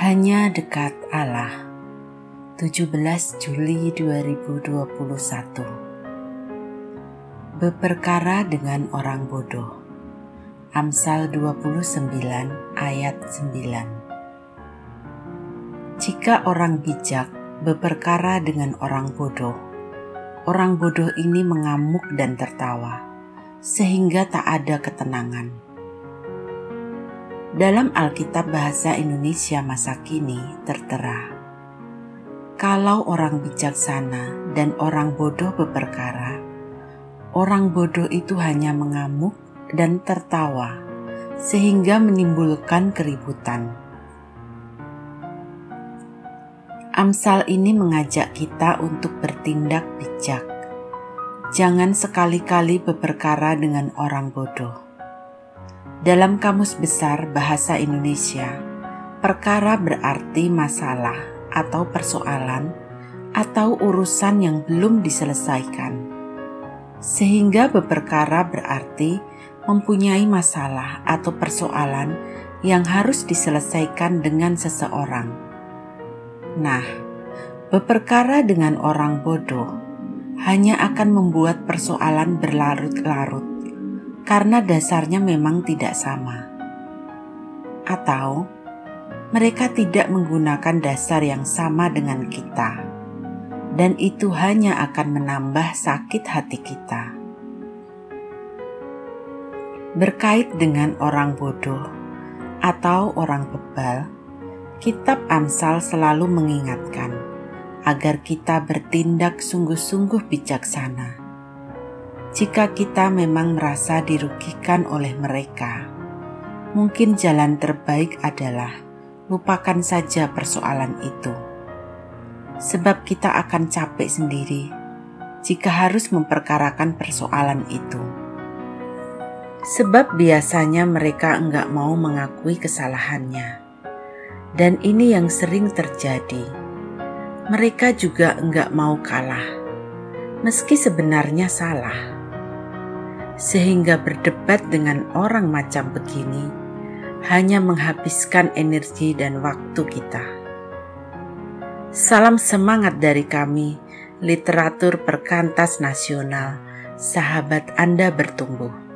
Hanya dekat Allah. 17 Juli 2021 Beperkara dengan orang bodoh. Amsal 29 ayat 9 Jika orang bijak beperkara dengan orang bodoh Orang bodoh ini mengamuk dan tertawa Sehingga tak ada ketenangan dalam Alkitab Bahasa Indonesia masa kini tertera, kalau orang bijaksana dan orang bodoh berperkara, orang bodoh itu hanya mengamuk dan tertawa, sehingga menimbulkan keributan. Amsal ini mengajak kita untuk bertindak bijak. Jangan sekali-kali berperkara dengan orang bodoh dalam Kamus Besar Bahasa Indonesia, perkara berarti masalah atau persoalan atau urusan yang belum diselesaikan. Sehingga beperkara berarti mempunyai masalah atau persoalan yang harus diselesaikan dengan seseorang. Nah, beperkara dengan orang bodoh hanya akan membuat persoalan berlarut-larut karena dasarnya memang tidak sama, atau mereka tidak menggunakan dasar yang sama dengan kita, dan itu hanya akan menambah sakit hati kita. Berkait dengan orang bodoh atau orang bebal, Kitab Amsal selalu mengingatkan agar kita bertindak sungguh-sungguh bijaksana jika kita memang merasa dirugikan oleh mereka, mungkin jalan terbaik adalah lupakan saja persoalan itu, sebab kita akan capek sendiri jika harus memperkarakan persoalan itu. Sebab biasanya mereka enggak mau mengakui kesalahannya, dan ini yang sering terjadi. Mereka juga enggak mau kalah, meski sebenarnya salah sehingga berdebat dengan orang macam begini hanya menghabiskan energi dan waktu kita. Salam semangat dari kami, literatur perkantas nasional, sahabat Anda bertumbuh.